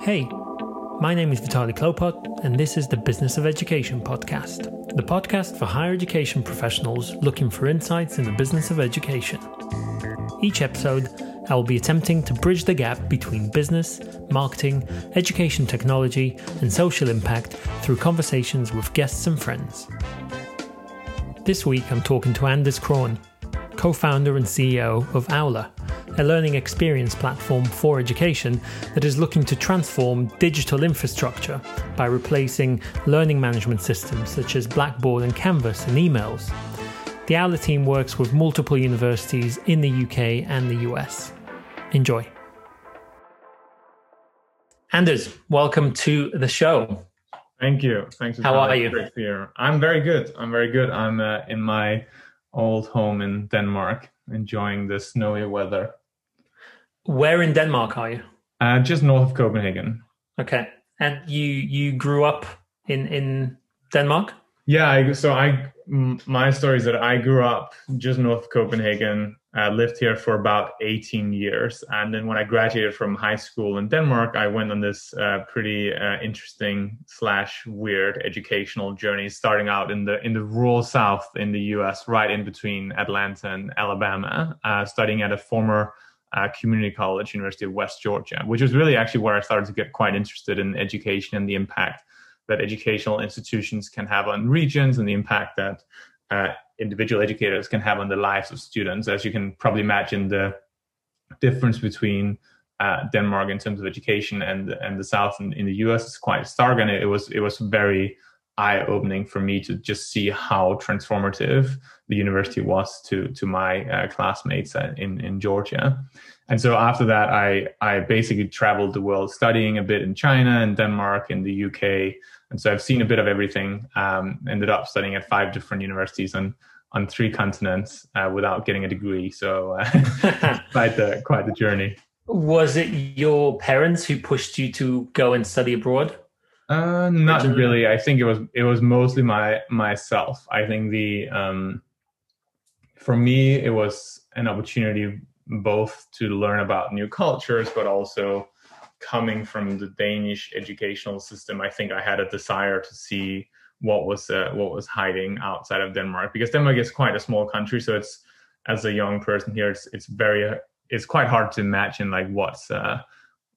Hey, my name is Vitaly Klopot, and this is the Business of Education podcast, the podcast for higher education professionals looking for insights in the business of education. Each episode, I will be attempting to bridge the gap between business, marketing, education technology, and social impact through conversations with guests and friends. This week, I'm talking to Anders Krohn, co founder and CEO of Aula, a learning experience platform for education that is looking to transform digital infrastructure by replacing learning management systems such as Blackboard and Canvas and emails. The Aula team works with multiple universities in the UK and the US. Enjoy. Anders, welcome to the show. Thank you. Thanks. How are you? Here. I'm very good. I'm very good. I'm uh, in my old home in Denmark, enjoying the snowy weather. Where in Denmark are you? Uh, just north of Copenhagen. Okay, and you you grew up in in Denmark? Yeah. I, so I my story is that I grew up just north of Copenhagen. I lived here for about 18 years, and then when I graduated from high school in Denmark, I went on this uh, pretty uh, interesting slash weird educational journey, starting out in the in the rural South in the U.S., right in between Atlanta and Alabama, uh, studying at a former uh, community college, University of West Georgia, which was really actually where I started to get quite interested in education and the impact that educational institutions can have on regions and the impact that uh, individual educators can have on the lives of students. As you can probably imagine, the difference between uh, Denmark in terms of education and and the South in, in the U.S. is quite stark, and it, it was it was very eye opening for me to just see how transformative the university was to to my uh, classmates in in Georgia. And so after that, I I basically traveled the world studying a bit in China and Denmark and the UK. And so I've seen a bit of everything. Um, ended up studying at five different universities on on three continents uh, without getting a degree. So uh, quite the quite the journey. Was it your parents who pushed you to go and study abroad? Uh, not really. I think it was it was mostly my myself. I think the um, for me it was an opportunity both to learn about new cultures, but also coming from the Danish educational system. I think I had a desire to see what was uh, what was hiding outside of Denmark because Denmark is quite a small country. So it's as a young person here, it's it's very it's quite hard to imagine like what's uh,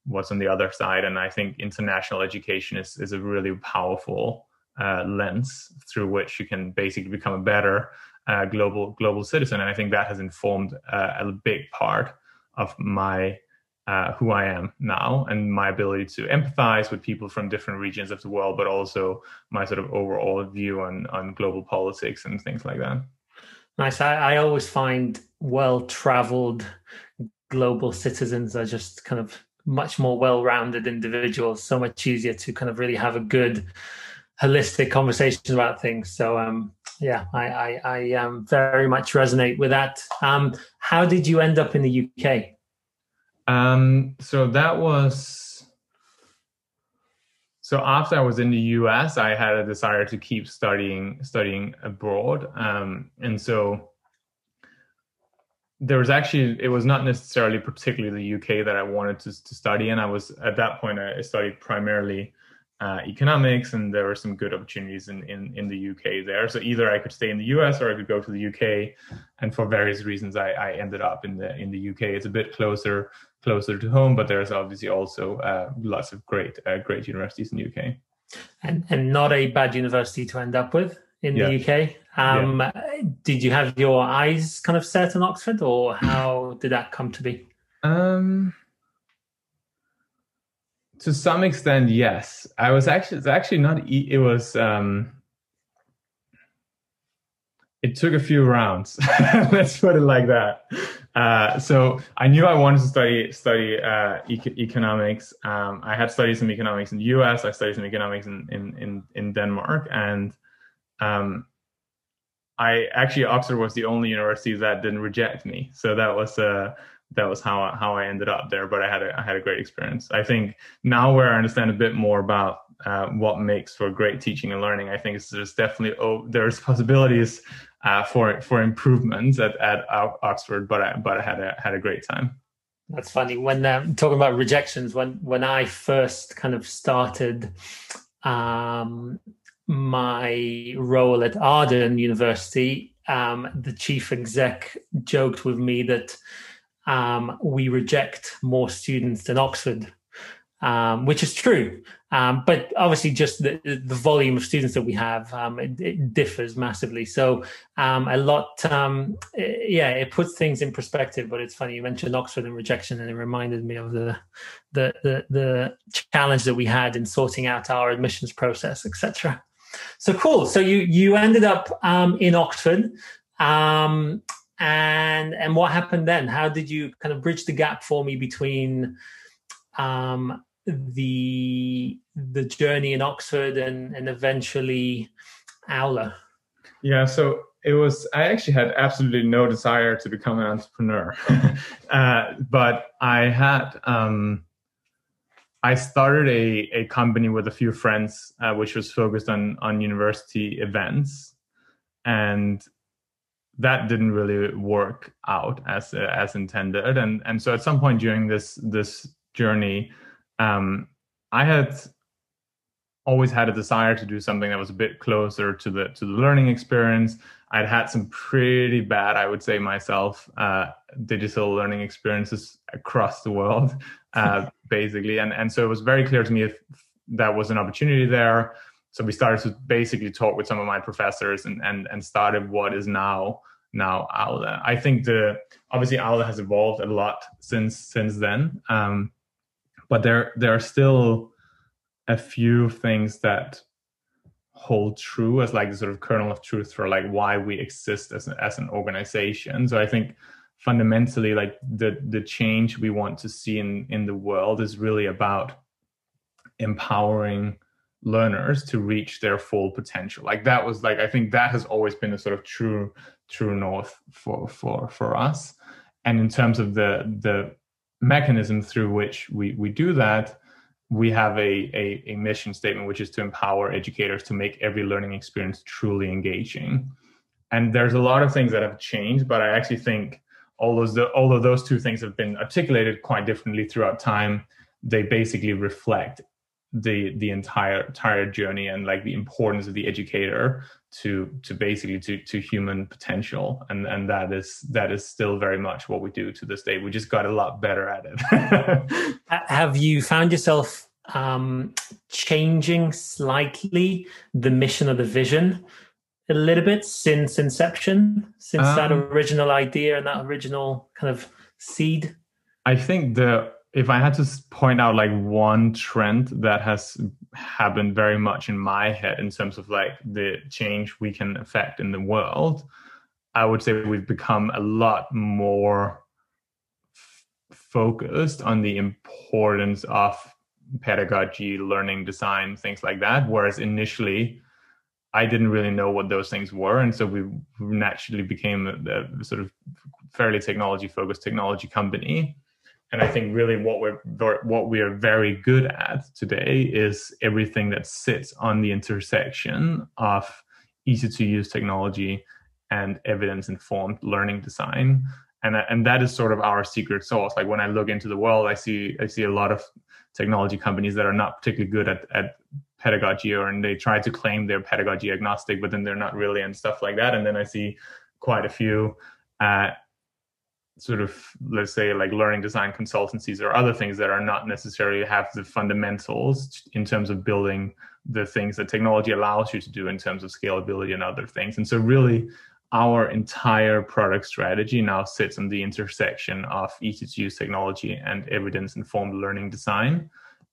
what's on the other side. And I think international education is is a really powerful uh, lens through which you can basically become a better uh, global global citizen, and I think that has informed uh, a big part of my uh, who I am now and my ability to empathize with people from different regions of the world, but also my sort of overall view on on global politics and things like that. Nice. I, I always find well traveled global citizens are just kind of much more well rounded individuals, so much easier to kind of really have a good holistic conversation about things. So um, yeah, I, I, I um, very much resonate with that. Um, how did you end up in the UK? Um, so that was so after I was in the US, I had a desire to keep studying studying abroad, um, and so there was actually it was not necessarily particularly the UK that I wanted to, to study and I was at that point I studied primarily uh, economics, and there were some good opportunities in, in, in the UK there. So either I could stay in the US or I could go to the UK. And for various reasons, I, I ended up in the in the UK. It's a bit closer closer to home, but there's obviously also uh, lots of great uh, great universities in the UK. And and not a bad university to end up with in yeah. the UK. Um, yeah. Did you have your eyes kind of set on Oxford, or how did that come to be? Um, to some extent, yes. I was actually it's actually not. It was. um It took a few rounds. Let's put it like that. Uh, so I knew I wanted to study study uh, e- economics. Um, I had studied some economics in the U.S. I studied some economics in in in, in Denmark, and um, I actually Oxford was the only university that didn't reject me. So that was uh, that was how how I ended up there. But I had a I had a great experience. I think now where I understand a bit more about uh, what makes for great teaching and learning, I think there's definitely oh, there's possibilities uh, for for improvements at, at Oxford. But I but I had a had a great time. That's funny. When um, talking about rejections, when when I first kind of started um, my role at Arden University, um, the chief exec joked with me that um, we reject more students than Oxford, um, which is true. Um, but obviously, just the, the volume of students that we have, um, it, it, differs massively. So um, a lot, um, yeah, it puts things in perspective. But it's funny you mentioned Oxford and rejection, and it reminded me of the the the, the challenge that we had in sorting out our admissions process, etc. So cool. So you you ended up um, in Oxford, um, and and what happened then? How did you kind of bridge the gap for me between um, the the journey in Oxford and and eventually Aula? Yeah, so it was I actually had absolutely no desire to become an entrepreneur, uh, but I had. Um, I started a, a company with a few friends, uh, which was focused on on university events, and that didn't really work out as uh, as intended. And and so at some point during this this journey, um, I had always had a desire to do something that was a bit closer to the to the learning experience. I'd had some pretty bad, I would say myself, uh, digital learning experiences across the world, uh, basically, and and so it was very clear to me if that was an opportunity there. So we started to basically talk with some of my professors and and and started what is now now Aula. I think the obviously Aula has evolved a lot since since then. Um, but there there are still a few things that hold true as like the sort of kernel of truth for like why we exist as, a, as an organization. So i think fundamentally like the the change we want to see in in the world is really about empowering learners to reach their full potential. Like that was like i think that has always been a sort of true true north for for for us. And in terms of the the mechanism through which we, we do that, we have a, a, a, mission statement, which is to empower educators to make every learning experience truly engaging. And there's a lot of things that have changed, but I actually think all those, although those two things have been articulated quite differently throughout time, they basically reflect the the entire entire journey and like the importance of the educator to to basically to to human potential. And and that is that is still very much what we do to this day. We just got a lot better at it. Have you found yourself um changing slightly the mission or the vision a little bit since inception since um, that original idea and that original kind of seed? I think the if I had to point out like one trend that has happened very much in my head in terms of like the change we can affect in the world, I would say we've become a lot more f- focused on the importance of pedagogy, learning design, things like that. Whereas initially, I didn't really know what those things were, and so we naturally became a, a sort of fairly technology focused technology company and I think really what we're what we are very good at today is everything that sits on the intersection of easy to use technology and evidence informed learning design. And and that is sort of our secret sauce. Like when i look into the world i see i see a lot of technology companies that are not particularly good at, at pedagogy or and they try to claim they're pedagogy agnostic but then they're not really and stuff like that. And then i see quite a few uh, sort of let's say like learning design consultancies or other things that are not necessarily have the fundamentals in terms of building the things that technology allows you to do in terms of scalability and other things. And so really our entire product strategy now sits on the intersection of easy to use technology and evidence informed learning design.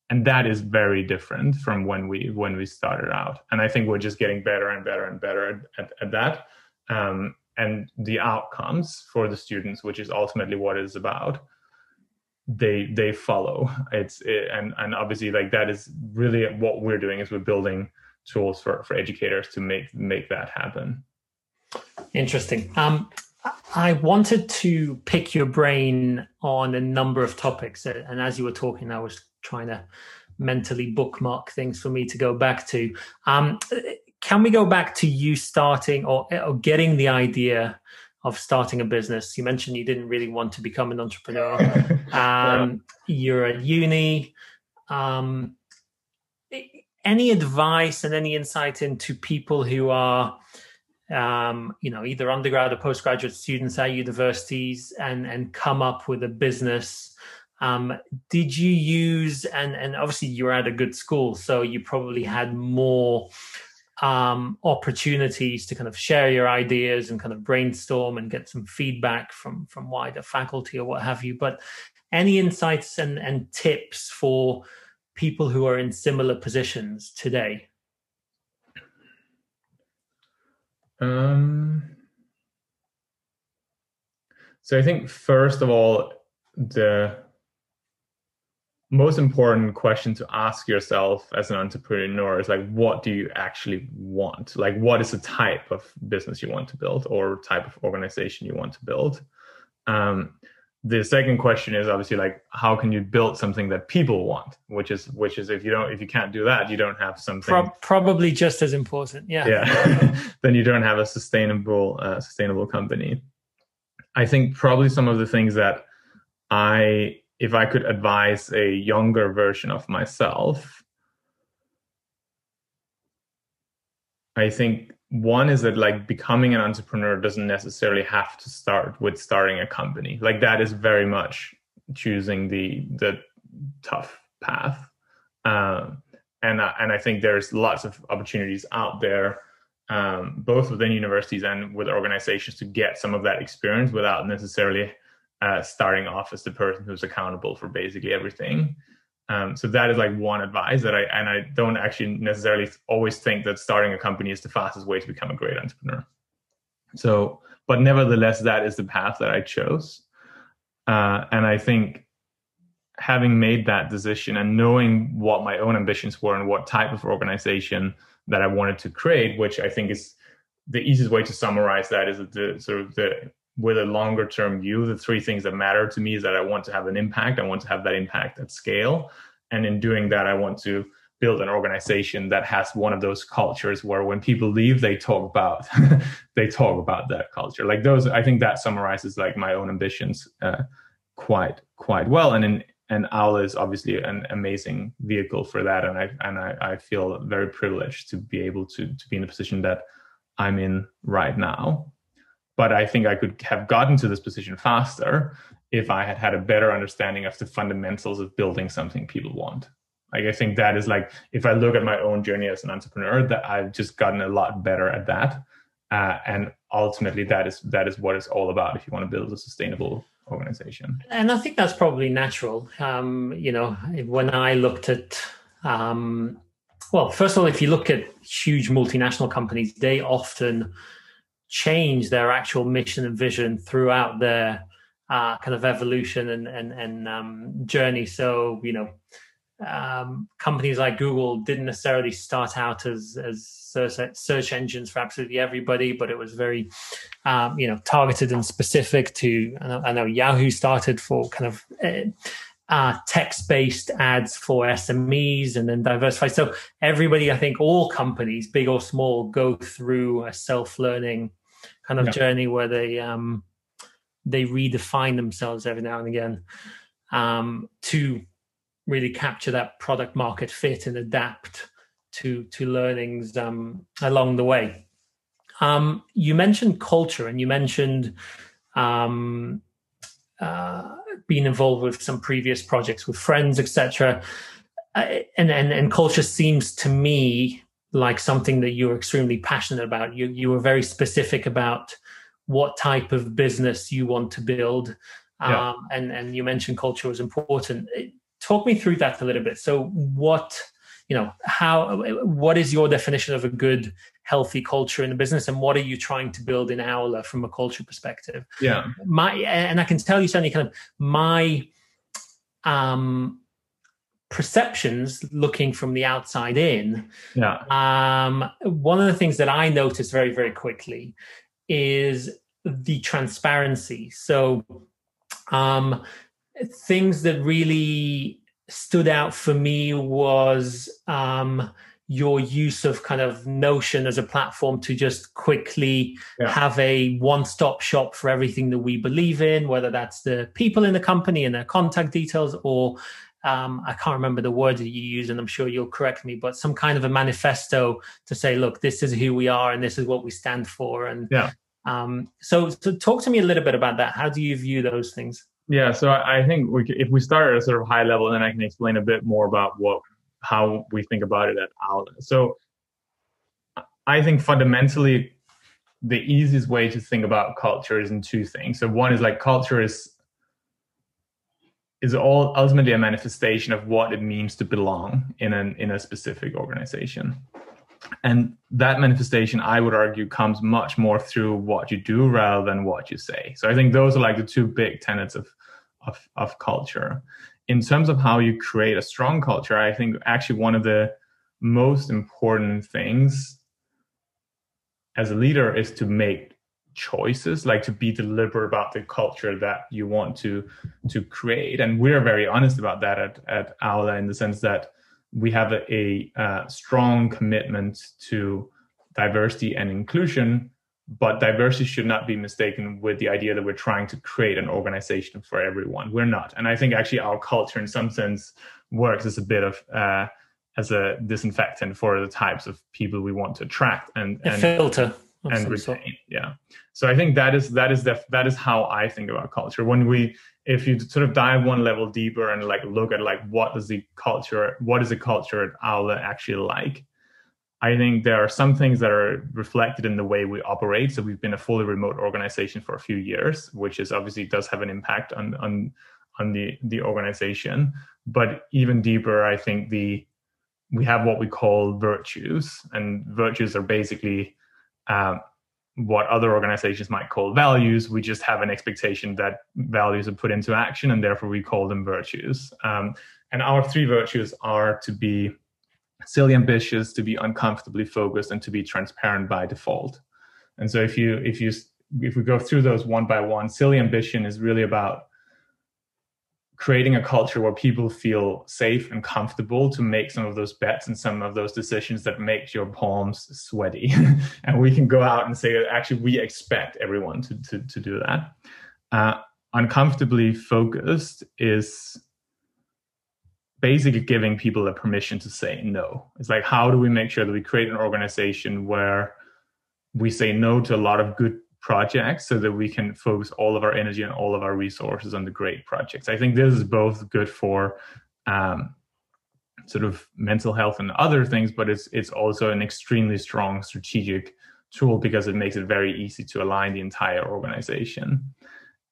And that is very different from when we when we started out. And i think we're just getting better and better and better at, at, at that. Um, and the outcomes for the students which is ultimately what it is about they they follow. It's it, and and obviously like that is really what we're doing is we're building tools for for educators to make make that happen. Interesting. Um i wanted to pick your brain on a number of topics and as you were talking i was trying to mentally bookmark things for me to go back to. Um can we go back to you starting or, or getting the idea of starting a business. You mentioned you didn't really want to become an entrepreneur. Um, yeah. You're at uni. Um, any advice and any insight into people who are, um, you know, either undergrad or postgraduate students at universities and and come up with a business? Um, did you use and and obviously you're at a good school, so you probably had more um, opportunities to kind of share your ideas and kind of brainstorm and get some feedback from from wider faculty or what have you. But any insights and, and tips for people who are in similar positions today? Um, so I think first of all, the most important question to ask yourself as an entrepreneur is like what do you actually want? Like what is the type of business you want to build or type of organization you want to build? Um, the second question is obviously like how can you build something that people want? Which is which is if you don't if you can't do that you don't have something Pro- probably just as important yeah. Yeah. Then you don't have a sustainable uh, sustainable company. I think probably some of the things that i if I could advise a younger version of myself, I think one is that like becoming an entrepreneur doesn't necessarily have to start with starting a company. Like that is very much choosing the the tough path. Um, and uh, and I think there's lots of opportunities out there, um, both within universities and with organizations, to get some of that experience without necessarily uh, starting off as the person who's accountable for basically everything. Um, so that is like one advice that I and I don't actually necessarily always think that starting a company is the fastest way to become a great entrepreneur. So, but nevertheless, that is the path that I chose, uh, and I think having made that decision and knowing what my own ambitions were and what type of organization that I wanted to create, which I think is the easiest way to summarize that is the sort of the with a longer term view, the three things that matter to me is that I want to have an impact. I want to have that impact at scale. And in doing that, I want to build an organization that has one of those cultures where when people leave, they talk about they talk about that culture. Like those, I think that summarizes like my own ambitions uh, quite quite well. And in and Aula is obviously an amazing vehicle for that. And I and I, I feel very privileged to be able to to be in the position that I'm in right now but I think I could have gotten to this position faster if I had had a better understanding of the fundamentals of building something people want. Like I think that is like if I look at my own journey as an entrepreneur, that I've just gotten a lot better at that, uh, and ultimately that is that is what it's all about. If you want to build a sustainable organization, and I think that's probably natural. Um, you know, when I looked at um, well, first of all, if you look at huge multinational companies, they often change their actual mission and vision throughout their uh, kind of evolution and and, and um, journey. So you know, um, companies like Google didn't necessarily start out as as search, engines for absolutely everybody, but it was very um, you know targeted and specific to. I know, I know Yahoo started for kind of. Uh, uh, text-based ads for SMEs and then diversify. So everybody, I think all companies, big or small, go through a self-learning kind of yeah. journey where they um, they redefine themselves every now and again um, to really capture that product market fit and adapt to to learnings um, along the way. Um, you mentioned culture and you mentioned um, uh, being involved with some previous projects with friends, etc. Uh, and, and and culture seems to me like something that you're extremely passionate about. You you were very specific about what type of business you want to build, yeah. um, and and you mentioned culture was important. Talk me through that a little bit. So what you know how what is your definition of a good healthy culture in the business and what are you trying to build in Aula from a culture perspective yeah my and i can tell you certainly kind of my um perceptions looking from the outside in. Yeah. Um one of the things that i noticed very very quickly is the transparency. So um things that really stood out for me was um your use of kind of Notion as a platform to just quickly Yeah. have a one-stop shop for everything that we believe in, whether that's the people in the company and their contact details, or um, I can't remember the word that you use, and I'm sure you'll correct me, but some kind of a manifesto to say, look, this is who we are and this is what we stand for. And Yeah. um, so, so talk to me a little bit about that. How do you view those things? Yeah, so I think we, if we start at a sort of high level, then I can explain a bit more about what how we think about it at Aula. So I think fundamentally, the easiest way to think about culture is in two things. So one is like culture is is all ultimately a manifestation of what it means to belong in an in a specific organization. And that manifestation, I would argue, comes much more through what you do rather than what you say. So I think those are like the two big tenets of of, of culture. In terms of how you create a strong culture, I think actually one of the most important things as a leader is to make choices like to be deliberate about the culture that you want to to create. And we're very honest about that at, at aula in the sense that we have a, a uh, strong commitment to diversity and inclusion but diversity should not be mistaken with the idea that we're trying to create an organization for everyone. We're not. And i think actually our culture in some sense works as a bit of uh, as a disinfectant for the types of people we want to attract and, A and filter. Of and some sort. retain. Yeah. So I think that is that is def- that is how I think about culture. When we if you sort of dive one level deeper and like look at like what does the culture what is the culture at Aula actually like? I think there are some things that are reflected in the way we operate. So we've been a fully remote organization for a few years, which is obviously does have an impact on on on the the organization. But even deeper, I think the we have what we call virtues, and virtues are basically um, what other organizations might call values. We just have an expectation that values are put into action, and therefore we call them virtues. Um, and our three virtues are to be silly ambitious, to be uncomfortably focused, and to be transparent by default. And so, if you if you if we go through those one by one, silly ambition is really about creating a culture where people feel safe and comfortable to make some of those bets and some of those decisions that makes your palms sweaty. and we can go out and say, that actually, we expect everyone to, to, to do that. Uh, uncomfortably focused is basically giving people the permission to say no. It's like, how do we make sure that we create an organization where we say no to a lot of good projects so that we can focus all of our energy and all of our resources on the great projects. I think this is both good for um, sort of mental health and other things, but it's it's also an extremely strong strategic tool because it makes it very easy to align the entire organization.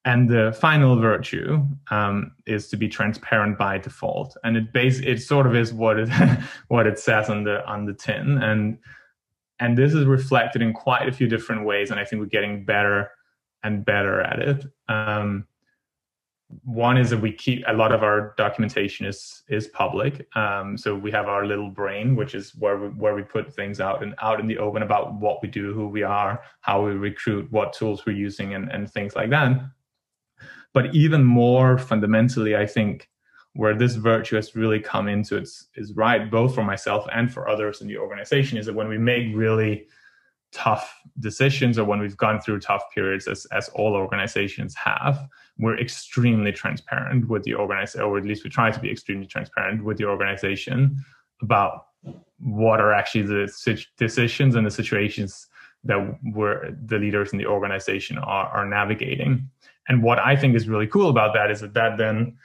And the final virtue um, is to be transparent by default, and it base it sort of is what it what it says on the on the tin and and this is reflected in quite a few different ways and i think we're getting better and better at it. Um, one is that we keep a lot of our documentation is is public. Um, so we have our little brain which is where we where we put things out and out in the open about what we do who we are how we recruit what tools we're using and, and things like that. But even more fundamentally i think where this virtue has really come into its is right both for myself and for others in the organization is that when we make really tough decisions or when we've gone through tough periods as, as all organizations have we're extremely transparent with the organization or at least we try to be extremely transparent with the organization about what are actually the decisions and the situations that we're the leaders in the organization are, are navigating. And what i think is really cool about that is that that then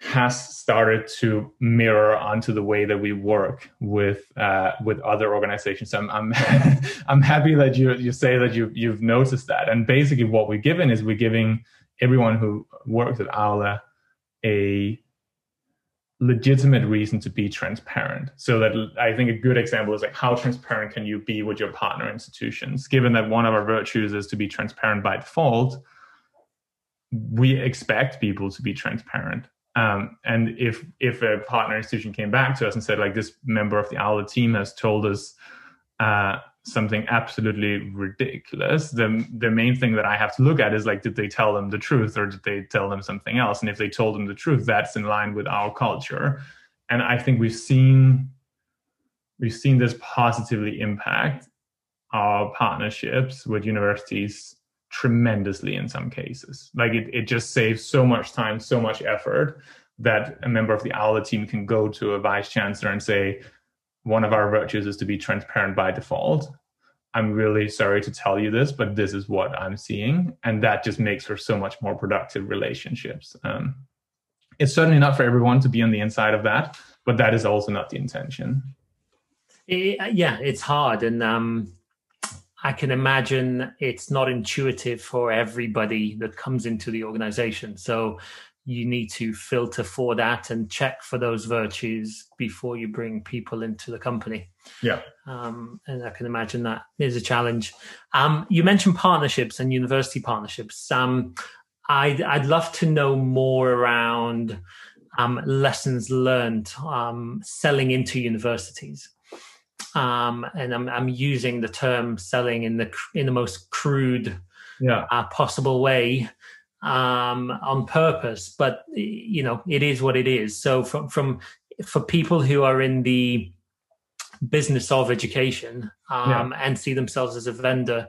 has started to mirror onto the way that we work with uh, with other organizations. I'm I'm, I'm happy that you you say that you you've noticed that. And basically, what we're giving is we're giving everyone who works at Aula a legitimate reason to be transparent. So that I think a good example is like how transparent can you be with your partner institutions? Given that one of our virtues is to be transparent by default, we expect people to be transparent um, and if if a partner institution came back to us and said like this member of the Aula team has told us uh, something absolutely ridiculous, the the main thing that I have to look at is like did they tell them the truth or did they tell them something else? And if they told them the truth, that's in line with our culture. And I think we've seen we've seen this positively impact our partnerships with universities tremendously in some cases. Like it, it just saves so much time, so much effort that a member of the Aula team can go to a vice chancellor and say, one of our virtues is to be transparent by default. I'm really sorry to tell you this, but this is what I'm seeing. And that just makes for so much more productive relationships. Um, it's certainly not for everyone to be on the inside of that, but that is also not the intention. It, yeah, it's hard. And um, I can imagine it's not intuitive for everybody that comes into the organization. So you need to filter for that and check for those virtues before you bring people into the company. Yeah. Um, and I can imagine that is a challenge. Um, you mentioned partnerships and university partnerships. Um, I'd, I'd love to know more around um, lessons learned um, selling into universities. Um, and I'm, I'm using the term selling in the in the most crude yeah. uh, possible way um, on purpose, but you know it is what it is. So from from for people who are in the business of education um, yeah. and see themselves as a vendor,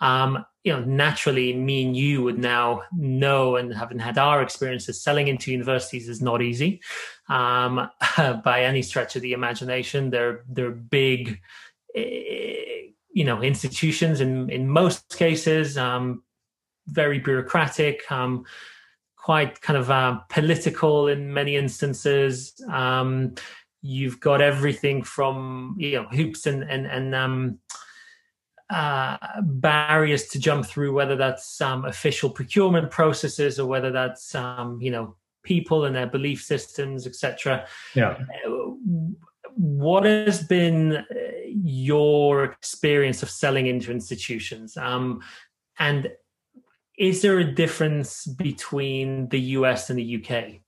um, you know, naturally, me and you would now know and having had our experiences selling into universities is not easy um, by any stretch of the imagination. They're they're big. Eh, you know, institutions in in most cases, um, very bureaucratic, um, quite kind of uh, political in many instances. Um, you've got everything from you know hoops and and and um, uh, barriers to jump through, whether that's um, official procurement processes or whether that's um, you know people and their belief systems, etc. Yeah. What has been uh, your experience of selling into institutions? Um, and is there a difference between the US and the UK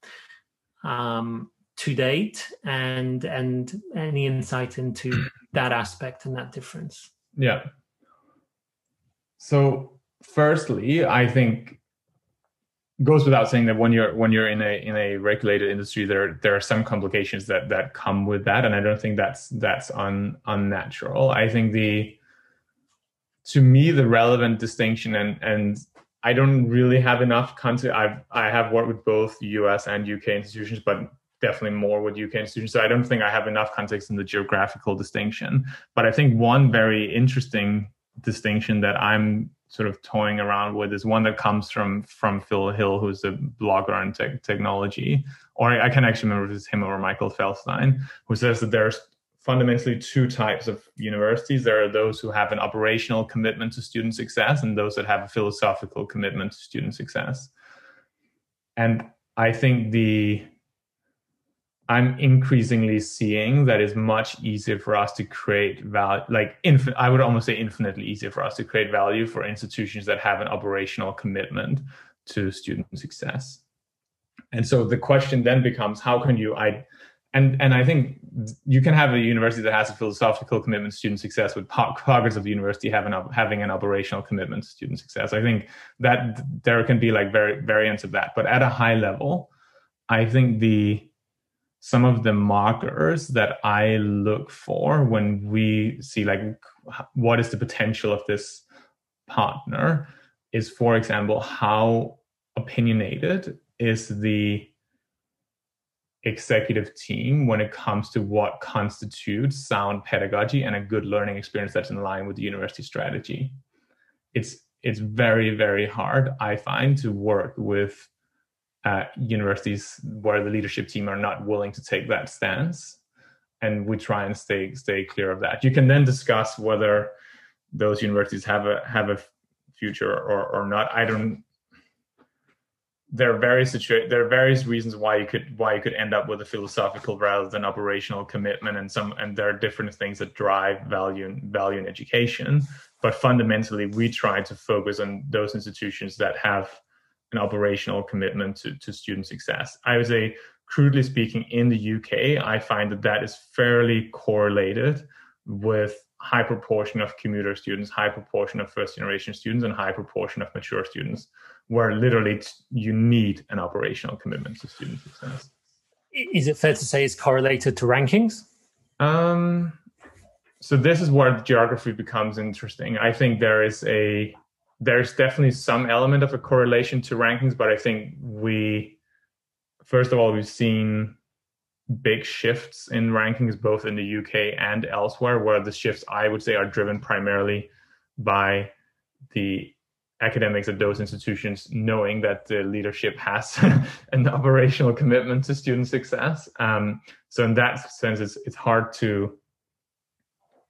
um, to date, and and any insight into that aspect and that difference? Yeah. So, firstly, I think goes without saying that when you're when you're in a in a regulated industry, there there are some complications that that come with that, and I don't think that's that's un, unnatural. I think the to me the relevant distinction and and I don't really have enough context. I've I have worked with both US and UK institutions, but definitely more with UK institutions. So I don't think I have enough context in the geographical distinction. But I think one very interesting distinction that I'm sort of toying around with is one that comes from from Phil Hill, who's a blogger on te- technology, or I can actually remember if it's him or Michael Feldstein, who says that there's fundamentally two types of universities. There are those who have an operational commitment to student success and those that have a philosophical commitment to student success. And I think the I'm increasingly seeing that it's much easier for us to create value, like infin- I would almost say infinitely easier for us to create value for institutions that have an operational commitment to student success. And so the question then becomes, how can you I and and I think you can have a university that has a philosophical commitment to student success with pockets of the university having having an operational commitment to student success. I think that there can be like very variants of that, but at a high level, I think the some of the markers that I look for when we see like what is the potential of this partner is, for example, how opinionated is the executive team when it comes to what constitutes sound pedagogy and a good learning experience that's in line with the university strategy. It's it's very very hard I find to work with uh, universities where the leadership team are not willing to take that stance, and we try and stay stay clear of that. You can then discuss whether those universities have a have a future or or not. I don't there are various situa- there are various reasons why you could why you could end up with a philosophical rather than operational commitment and some and there are different things that drive value value in education but fundamentally we try to focus on those institutions that have an operational commitment to, to student success i would say crudely speaking in the uk i find that that is fairly correlated with high proportion of commuter students high proportion of first generation students and high proportion of mature students where literally you need an operational commitment to student success. Is it fair to say it's correlated to rankings? Um, so this is where geography becomes interesting. I think there is a there's definitely some element of a correlation to rankings, but I think we first of all we've seen big shifts in rankings both in the UK and elsewhere, where the shifts I would say are driven primarily by the academics at those institutions knowing that the leadership has an operational commitment to student success. Um, so in that sense, it's it's hard to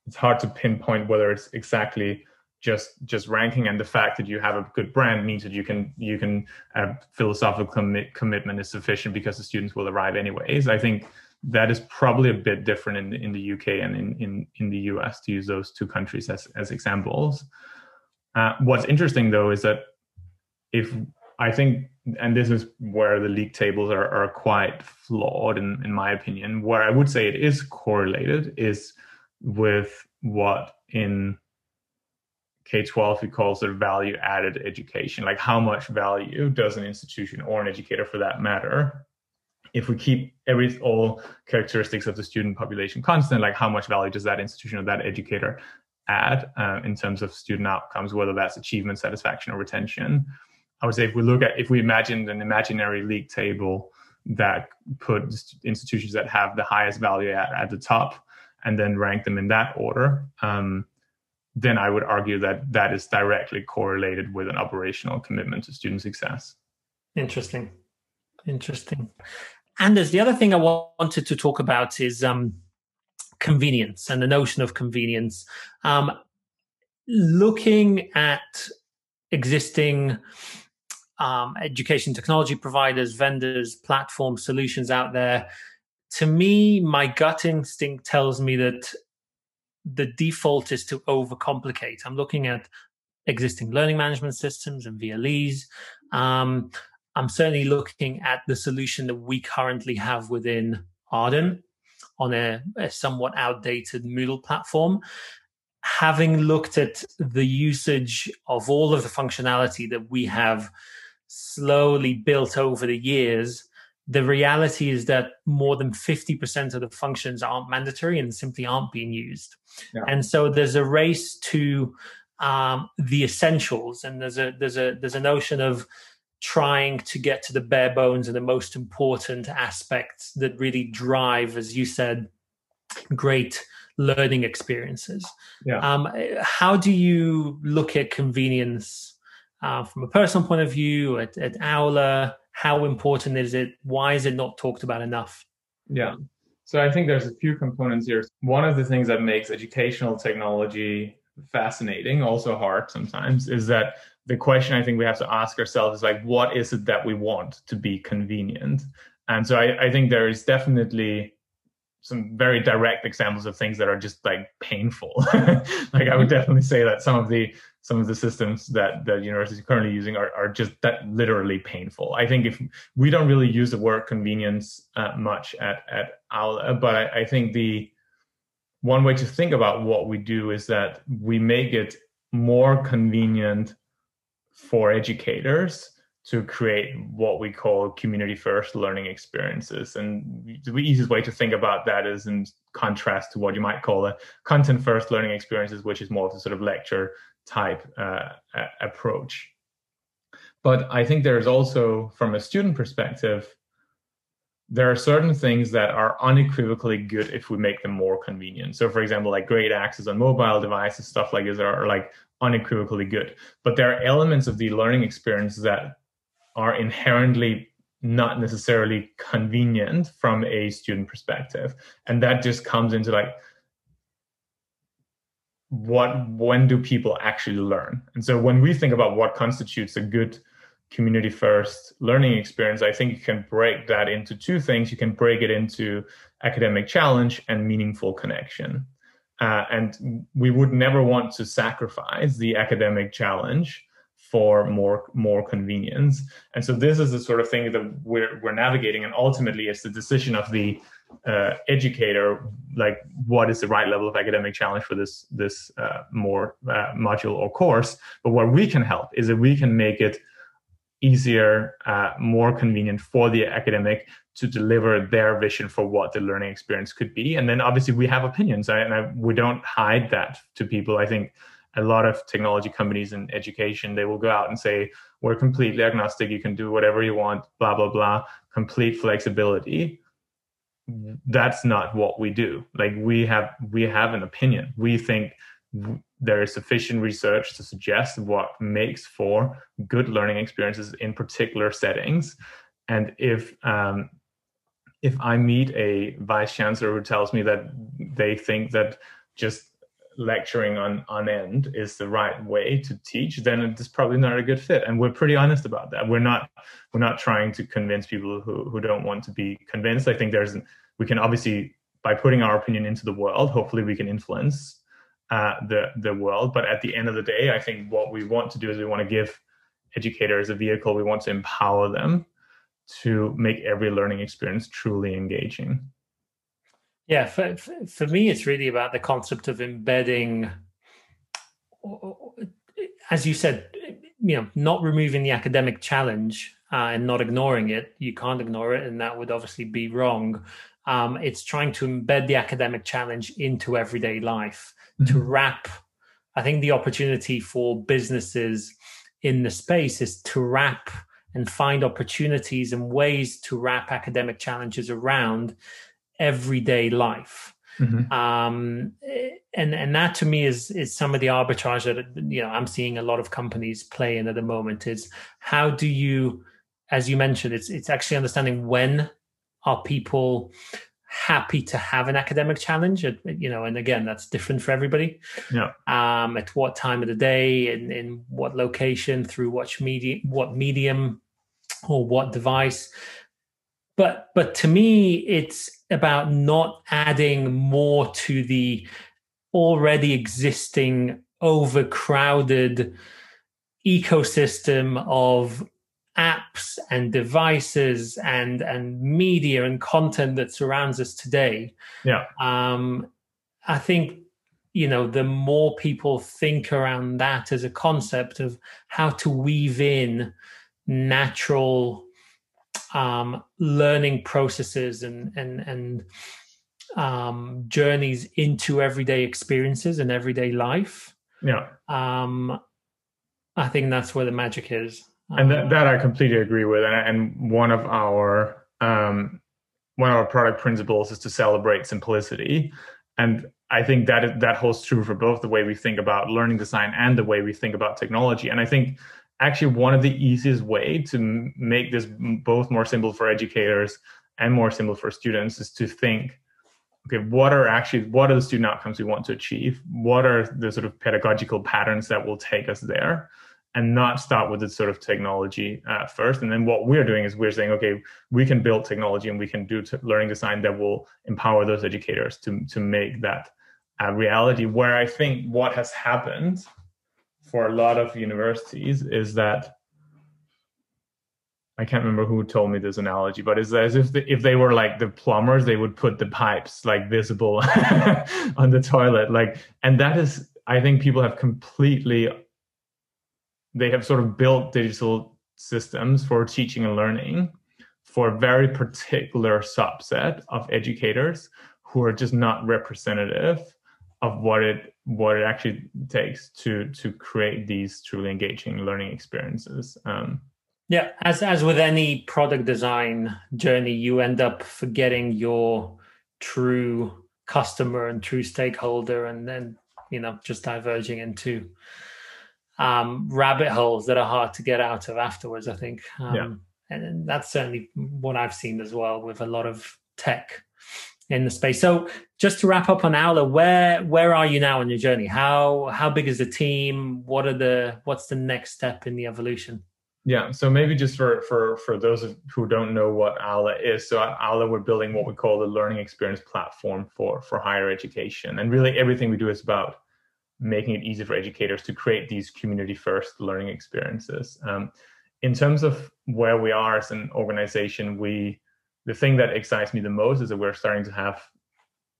it's hard to pinpoint whether it's exactly just just ranking and the fact that you have a good brand means that you can you can uh, philosophical commi- commitment is sufficient because the students will arrive anyways. I think that is probably a bit different in, in the uk and in, in, in the us to use those two countries as, as examples. Uh, what's interesting though is that if i think and this is where the league tables are, are quite flawed in, in my opinion. Where i would say it is correlated is with what in K-12 we calls it value added education. Like how much value does an institution or an educator for that matter, if we keep every all characteristics of the student population constant, like how much value does that institution or that educator add uh, in terms of student outcomes, whether that's achievement, satisfaction, or retention. I would say if we look at if we imagined an imaginary league table that put institutions that have the highest value at, at the top and then rank them in that order, um, then I would argue that that is directly correlated with an operational commitment to student success. Interesting. Interesting. Anders, the other thing I wanted to talk about is um, convenience and the notion of convenience. Um, looking at existing um, education technology providers, vendors, platform solutions out there, to me, my gut instinct tells me that the default is to overcomplicate. I'm looking at existing learning management systems and VLEs. Um, I'm certainly looking at the solution that we currently have within Arden on a, a somewhat outdated Moodle platform. Having looked at the usage of all of the functionality that we have slowly built over the years, the reality is that more than 50% of the functions aren't mandatory and simply aren't being used. Yeah. And so there's a race to um, the essentials and there's a there's a there's a notion of trying to get to the bare bones and the most important aspects that really drive, as you said, great learning experiences. Yeah. Um, how do you look at convenience uh, from a personal point of view at, at Aula? How important is it? Why is it not talked about enough? Yeah. So I think there's a few components here. One of the things that makes educational technology fascinating, also hard sometimes, is that the question I think we have to ask ourselves is like, what is it that we want to be convenient? And so I, I think there is definitely some very direct examples of things that are just like painful. like I would definitely say that some of the some of the systems that the university is currently using are, are just that literally painful. I think if we don't really use the word convenience uh, much at at Aula, but I, I think the one way to think about what we do is that we make it more convenient for educators to create what we call community first learning experiences. And the easiest way to think about that is in contrast to what you might call a content first learning experiences, which is more of a sort of lecture type uh, approach. But I think there's also, from a student perspective, there are certain things that are unequivocally good if we make them more convenient. So, for example, like great access on mobile devices, stuff like this are, are like unequivocally good. But there are elements of the learning experience that are inherently not necessarily convenient from a student perspective. And that just comes into like what when do people actually learn? And so when we think about what constitutes a good community first learning experience i think you can break that into two things. You can break it into academic challenge and meaningful connection. Uh, and we would never want to sacrifice the academic challenge for more more convenience. And so this is the sort of thing that we're we're navigating, and ultimately it's the decision of the uh, educator, like what is the right level of academic challenge for this this uh, more uh, module or course. But what we can help is that we can make it easier, uh, more convenient for the academic to deliver their vision for what the learning experience could be. And then obviously we have opinions, and I, we don't hide that to people. I think a lot of technology companies in education they will go out and say we're completely agnostic. You can do whatever you want. Blah blah blah. Complete flexibility. That's not what we do. Like we have we have an opinion. We think there is sufficient research to suggest what makes for good learning experiences in particular settings. And if um, if I meet a vice chancellor who tells me that they think that just lecturing on on end is the right way to teach, then it's probably not a good fit. And we're pretty honest about that. We're not we're not trying to convince people who who don't want to be convinced. I think there's we can obviously by putting our opinion into the world, hopefully we can influence uh, the the world. But at the end of the day, I think what we want to do is we want to give educators a vehicle. We want to empower them to make every learning experience truly engaging. Yeah, for, for me, it's really about the concept of embedding, as you said, you know, not removing the academic challenge uh, and not ignoring it. You can't ignore it, and that would obviously be wrong. Um, it's trying to embed the academic challenge into everyday life mm-hmm. to wrap. I think the opportunity for businesses in the space is to wrap and find opportunities and ways to wrap academic challenges around everyday life. Mm-hmm. Um, and and that to me is is some of the arbitrage that you know I'm seeing a lot of companies play in at the moment. Is how do you, as you mentioned, it's it's actually understanding when are people happy to have an academic challenge you know and again that's different for everybody yeah um at what time of the day and in what location through what medium what medium or what device but but to me it's about not adding more to the already existing overcrowded ecosystem of apps and devices and and media and content that surrounds us today. Yeah. Um i think you know the more people think around that as a concept of how to weave in natural um, learning processes and and and um, journeys into everyday experiences and everyday life. Yeah. Um, I think that's where the magic is. And that, that I completely agree with. And, and one of our um, one of our product principles is to celebrate simplicity. And I think that that holds true for both the way we think about learning design and the way we think about technology. And I think actually one of the easiest way to make this both more simple for educators and more simple for students is to think okay what are actually what are the student outcomes we want to achieve? What are the sort of pedagogical patterns that will take us there? And not start with the sort of technology uh, first. And then what we're doing is we're saying okay we can build technology and we can do learning design that will empower those educators to to make that a reality. Where i think what has happened for a lot of universities is that I can't remember who told me this analogy, but it's as if the, if they were like the plumbers, they would put the pipes like visible on the toilet, like, and that is, I think people have completely, they have sort of built digital systems for teaching and learning for a very particular subset of educators who are just not representative of what it what it actually takes to to create these truly engaging learning experiences um, yeah as as with any product design journey you end up forgetting your true customer and true stakeholder and then you know just diverging into um, rabbit holes that are hard to get out of afterwards i think. Um, yeah. and that's certainly what i've seen as well with a lot of tech in the space. So just to wrap up on Aula, where where are you now on your journey? How how big is the team? What are the what's the next step in the evolution? Yeah, so maybe just for for for those who don't know what Aula is, so at Aula we're building what we call the learning experience platform for for higher education, and really everything we do is about making it easy for educators to create these community first learning experiences. Um, in terms of where we are as an organization, we the thing that excites me the most is that we're starting to have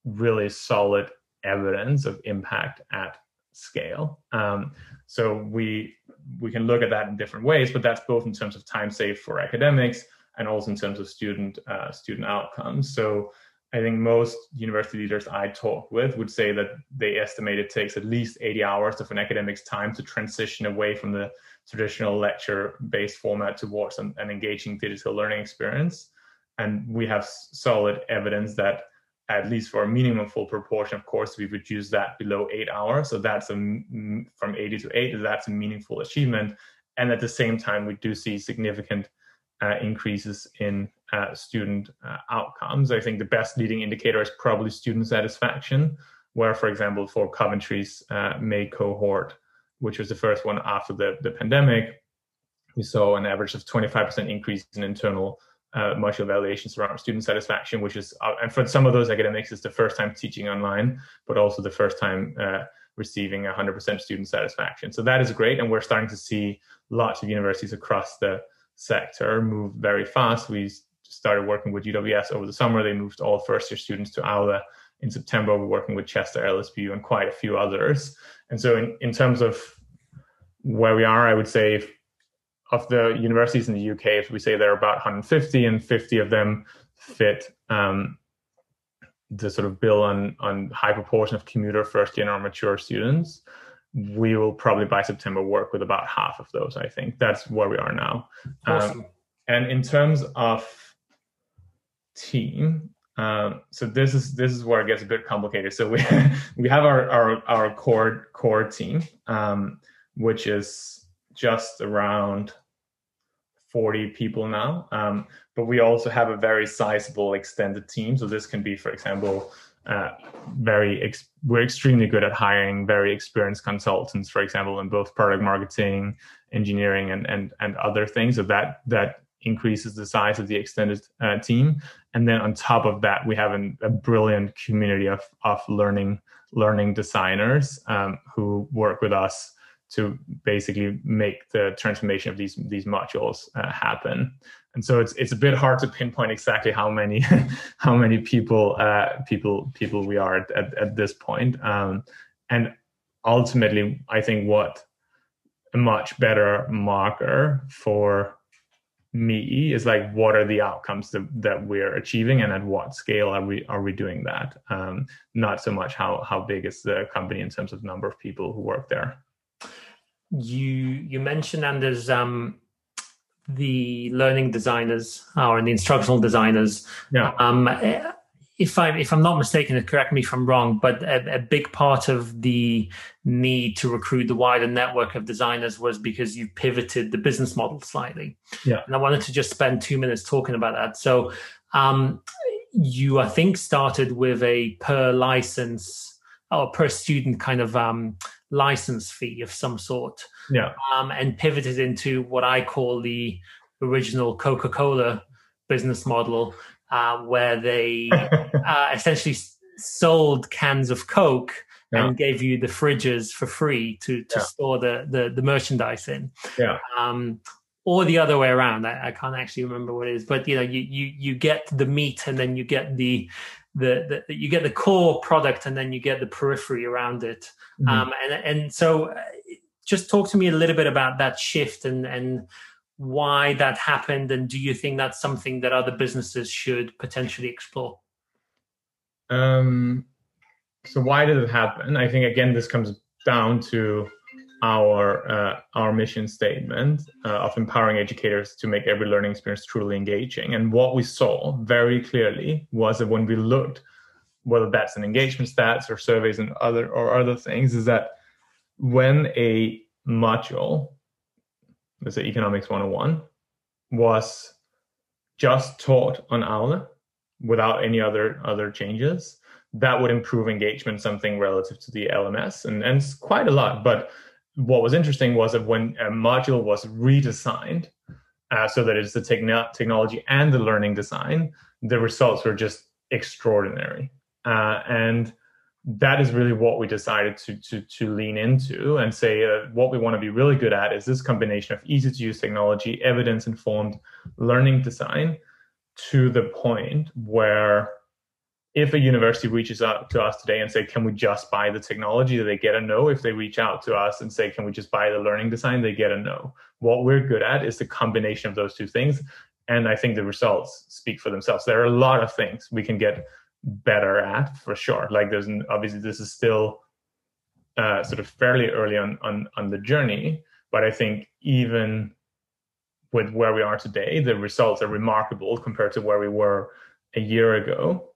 really solid evidence of impact at scale. Um, so we we can look at that in different ways, but that's both in terms of time saved for academics and also in terms of student uh, student outcomes. So I think most university leaders I talk with would say that they estimate it takes at least 80 hours of an academic's time to transition away from the traditional lecture-based format towards an, an engaging digital learning experience. And we have solid evidence that at least for a meaningful proportion of course we've reduced that below eight hours so that's a from 80 to 8 that's a meaningful achievement and at the same time we do see significant uh, increases in uh, student uh, outcomes. I think the best leading indicator is probably student satisfaction, where, for example, for Coventry's uh, May cohort, which was the first one after the, the pandemic, we saw an average of 25% increase in internal uh, module evaluations around student satisfaction, which is, uh, and for some of those academics, it's the first time teaching online, but also the first time receiving 100% student satisfaction. So that is great. And we're starting to see lots of universities across the sector move very fast. We started working with UWS over the summer. They moved all first year students to Aula. In September, we're working with Chester, LSBU, and quite a few others. And so, in, in terms of where we are, I would say of the universities in the UK, if we say there are about 150 and 50 of them fit um, the sort of bill on, on high proportion of commuter first year or mature students, we will probably by September work with about half of those. I think that's where we are now. Um, awesome. Um, and in terms of team, um, so this is this is where it gets a bit complicated. So we we have our our, our core core team, um, which is just around 40 people now. Um, but we also have a very sizable extended team. So this can be, for example, uh, very ex- we're extremely good at hiring very experienced consultants for example in both product marketing engineering and and and other things so that that increases the size of the extended uh, team and then on top of that we have an, a brilliant community of of learning learning designers um, who work with us to basically make the transformation of these these modules uh, happen. And so it's it's a bit hard to pinpoint exactly how many how many people uh, people people we are at, at, at this point. Um, and ultimately, I think what a much better marker for me is like what are the outcomes that, that we're achieving and at what scale are we are we doing that? Um, not so much how how big is the company in terms of number of people who work there you you mentioned Anders um the learning designers or the instructional designers. Yeah. Um, if I'm if I'm not mistaken, correct me if I'm wrong, but a, a, big part of the need to recruit the wider network of designers was because you pivoted the business model slightly. Yeah. And I wanted to just spend two minutes talking about that. So um, you I think started with a per license or per student kind of um, license fee of some sort yeah. Um, and pivoted into what I call the original Coca Cola business model, uh, where they uh, essentially sold cans of Coke yeah. and gave you the fridges for free to to yeah. store the, the, the merchandise in. Yeah. Um, or the other way around. I, I, can't actually remember what it is, but you know, you you you get the meat and then you get the the, the you get the core product and then you get the periphery around it. Mm-hmm. Um, and and so uh, just talk to me a little bit about that shift and and why that happened and do you think that's something that other businesses should potentially explore um, so why did it happen i think again this comes down to our uh, our mission statement uh, of empowering educators to make every learning experience truly engaging and what we saw very clearly was that when we looked whether that's in engagement stats or surveys and other or other things is that when a module, let's say Economics 101, was just taught on Aula without any other other changes, that would improve engagement something relative to the LMS and, and it's quite a lot. But what was interesting was that when a module was redesigned uh, so that it's the techn- technology and the learning design, the results were just extraordinary. Uh, and that is really what we decided to to to lean into and say uh, what we want to be really good at is this combination of easy to use technology, evidence informed learning design, to the point where if a university reaches out to us today and say, "Can we just buy the technology?" They get a no. If they reach out to us and say, "Can we just buy the learning design?" They get a no. What we're good at is the combination of those two things, and I think the results speak for themselves. There are a lot of things we can get better at for sure. Like there's an, obviously this is still uh, sort of fairly early on, on on the journey, but I think even with where we are today, the results are remarkable compared to where we were a year ago.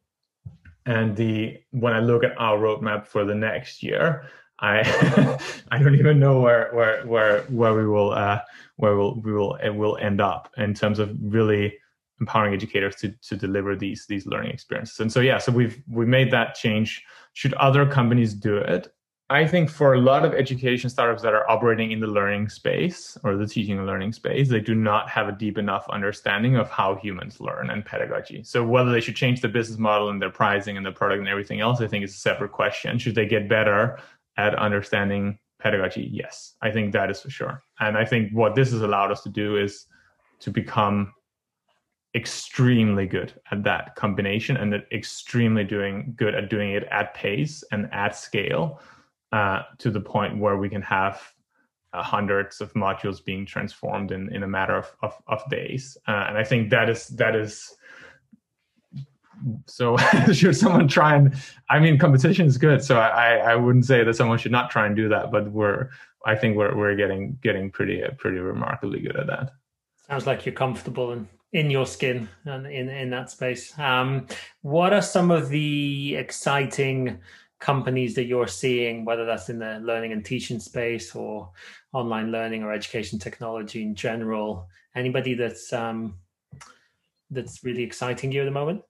And the when I look at our roadmap for the next year, I I don't even know where where where where we will uh, where we'll, we will it will end up in terms of really empowering educators to to deliver these these learning experiences. And so yeah, so we've we made that change. Should other companies do it? I think for a lot of education startups that are operating in the learning space or the teaching and learning space, they do not have a deep enough understanding of how humans learn and pedagogy. So whether they should change the business model and their pricing and the product and everything else, I think is a separate question. Should they get better at understanding pedagogy? Yes, I think that is for sure. And I think what this has allowed us to do is to become extremely good at that combination and extremely doing good at doing it at pace and at scale uh, to the point where we can have uh, hundreds of modules being transformed in, in a matter of, of, of days. Uh, and I think that is that is so should someone try and I mean competition is good. So I, I wouldn't say that someone should not try and do that, but we're I think we're we're getting getting pretty pretty remarkably good at that. Sounds like you're comfortable in in your skin and in in that space. Um, what are some of the exciting companies that you're seeing, whether that's in the learning and teaching space or online learning or education technology in general? Anybody that's um, that's really exciting you at the moment?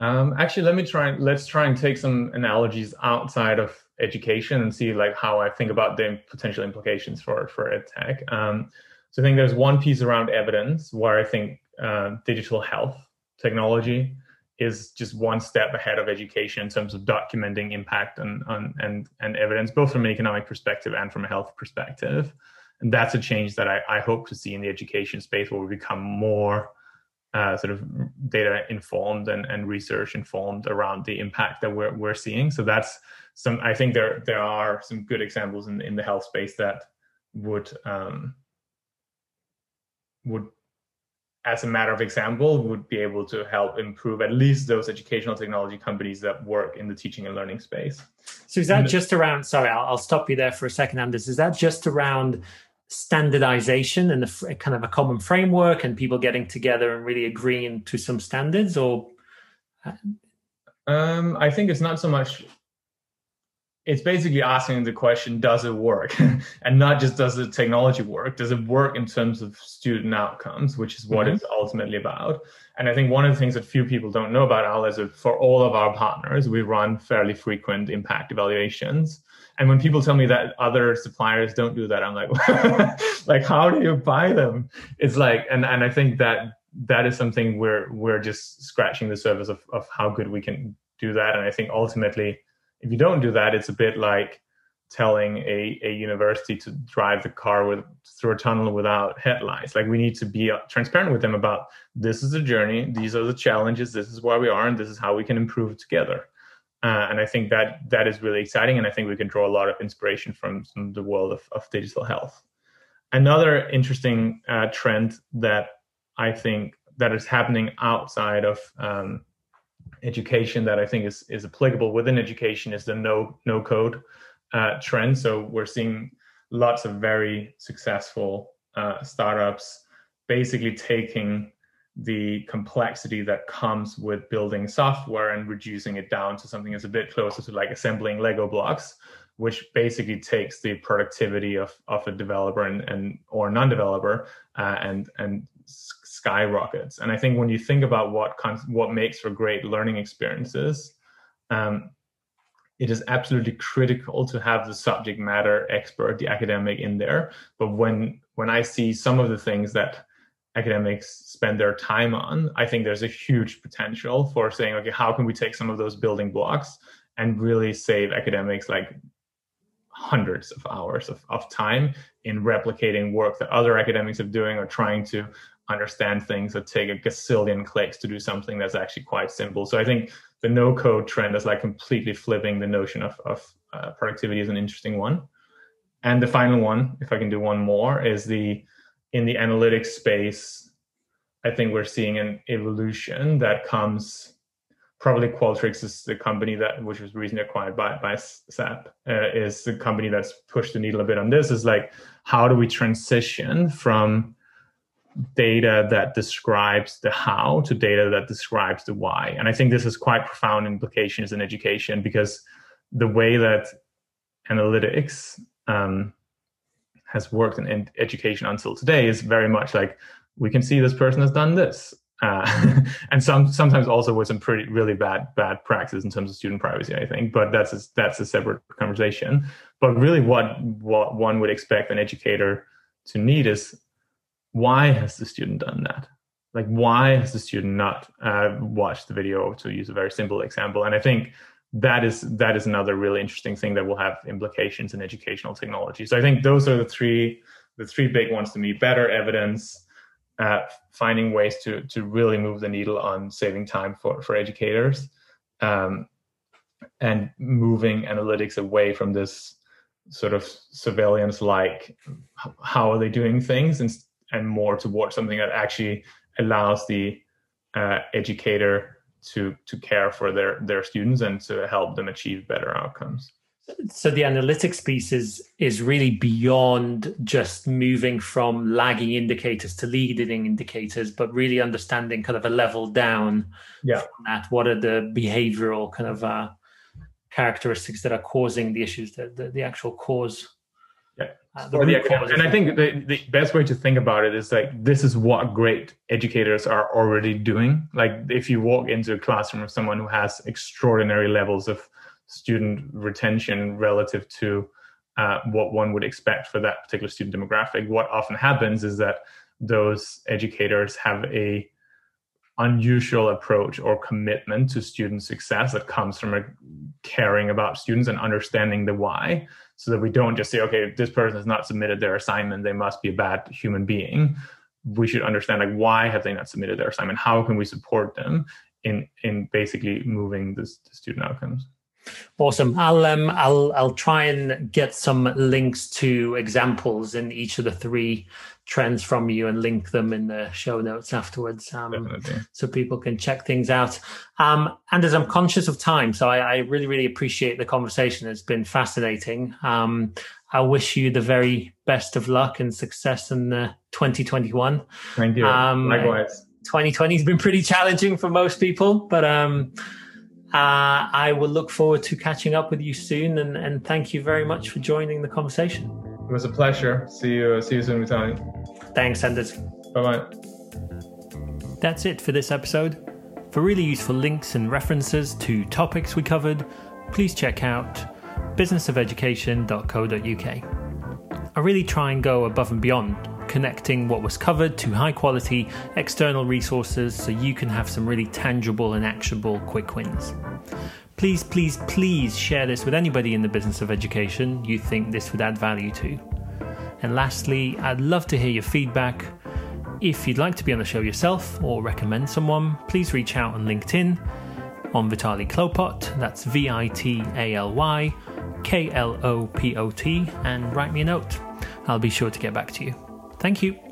Um, actually, let me try. Let's try and take some analogies outside of education and see like how I think about the potential implications for for edtech. Um, so I think there's one piece around evidence where I think uh, digital health technology is just one step ahead of education in terms of documenting impact and, and, and, evidence, both from an economic perspective and from a health perspective. And that's a change that I, I hope to see in the education space where we become more uh, sort of data informed and, and research informed around the impact that we're, we're seeing. So that's some, I think there, there are some good examples in, in the health space that would, um, would as a matter of example, would be able to help improve at least those educational technology companies that work in the teaching and learning space. So is that and just around? Sorry, I'll, I'll, stop you there for a second, Anders. Is that just around standardization and the kind of a common framework and people getting together and really agreeing to some standards, or? Um, I think it's not so much it's basically asking the question does it work? And not just does the technology work does it work in terms of student outcomes which is what mm-hmm. it's ultimately about. And i think one of the things that few people don't know about Aula is that for all of our partners we run fairly frequent impact evaluations. And when people tell me that other suppliers don't do that i'm like like how do you buy them? It's like and and i think that that is something we're we're just scratching the surface of, of how good we can do that. And i think ultimately if you don't do that, it's a bit like telling a, a university to drive the car with through a tunnel without headlights. Like we need to be transparent with them about this is the journey, these are the challenges, this is where we are, and this is how we can improve together. Uh, and I think that that is really exciting, and I think we can draw a lot of inspiration from, from the world of, of digital health. Another interesting uh, trend that I think that is happening outside of um, education that I think is is applicable within education is the no no code uh, trend. So we're seeing lots of very successful uh, startups basically taking the complexity that comes with building software and reducing it down to something that's a bit closer to like assembling Lego blocks, which basically takes the productivity of, of a developer and, and or non-developer uh, and and skyrockets. And I think when you think about what what makes for great learning experiences, um, it is absolutely critical to have the subject matter expert, the academic, in there. But when when I see some of the things that academics spend their time on, I think there's a huge potential for saying, okay, how can we take some of those building blocks and really save academics like hundreds of hours of, of time in replicating work that other academics are doing or trying to understand things that take a gazillion clicks to do something that's actually quite simple. So I think the no code trend is like completely flipping the notion of, of uh, productivity is an interesting one. And the final one, if I can do one more, is the in the analytics space. I think we're seeing an evolution that comes. Probably Qualtrics is the company that, which was recently acquired by by SAP, uh, is the company that's pushed the needle a bit on this. Is like, how do we transition from data that describes the how to data that describes the why. And I think this has quite profound implications in education because the way that analytics um, has worked in, in, education until today is very much like we can see this person has done this. Uh, and some sometimes also with some pretty really bad bad practice in terms of student privacy, I think. But that's a, that's a separate conversation. But really, what what one would expect an educator to need is why has the student done that? Like, why has the student not uh, watched the video? To use a very simple example, and I think that is that is another really interesting thing that will have implications in educational technology. So I think those are the three the three big ones to me: better evidence, uh, finding ways to to really move the needle on saving time for for educators, um, and moving analytics away from this sort of surveillance like how are they doing things and and more towards something that actually allows the uh, educator to to care for their their students and to help them achieve better outcomes. So the analytics piece is is really beyond just moving from lagging indicators to leading indicators but really understanding kind of a level down yeah. that. What are the behavioral kind of uh, characteristics that are causing the issues the, the, the actual cause uh, the the and I think the, the best way to think about it is like this is what great educators are already doing. Like if you walk into a classroom of someone who has extraordinary levels of student retention relative to uh, what one would expect for that particular student demographic, what often happens is that those educators have a unusual approach or commitment to student success that comes from a caring about students and understanding the why so that we don't just say okay this person has not submitted their assignment they must be a bad human being. We should understand like why have they not submitted their assignment? How can we support them in in basically moving this the student outcomes? Awesome. I'll um, I'll I'll try and get some links to examples in each of the three trends from you and link them in the show notes afterwards um, so people can check things out. Um, and as I'm conscious of time, so I, I, really, really appreciate the conversation. It's been fascinating. Um, I wish you the very best of luck and success in uh, 2021. Thank you. Um, Likewise. 2020 has been pretty challenging for most people, but um, uh, I will look forward to catching up with you soon. And, and thank you very much for joining the conversation. It was a pleasure. See you. See you soon, Vitaly. Thanks, Anders. Bye bye. That's it for this episode. For really useful links and references to topics we covered, please check out businessofeducation.co.uk. I really try and go above and beyond, connecting what was covered to high quality external resources so you can have some really tangible and actionable quick wins. Please, please, please share this with anybody in the business of education you think this would add value to. And lastly, I'd love to hear your feedback. If you'd like to be on the show yourself or recommend someone, please reach out on LinkedIn on Vitaly Klopot, that's V I T A L Y K L O P O T, and write me a note. I'll be sure to get back to you. Thank you.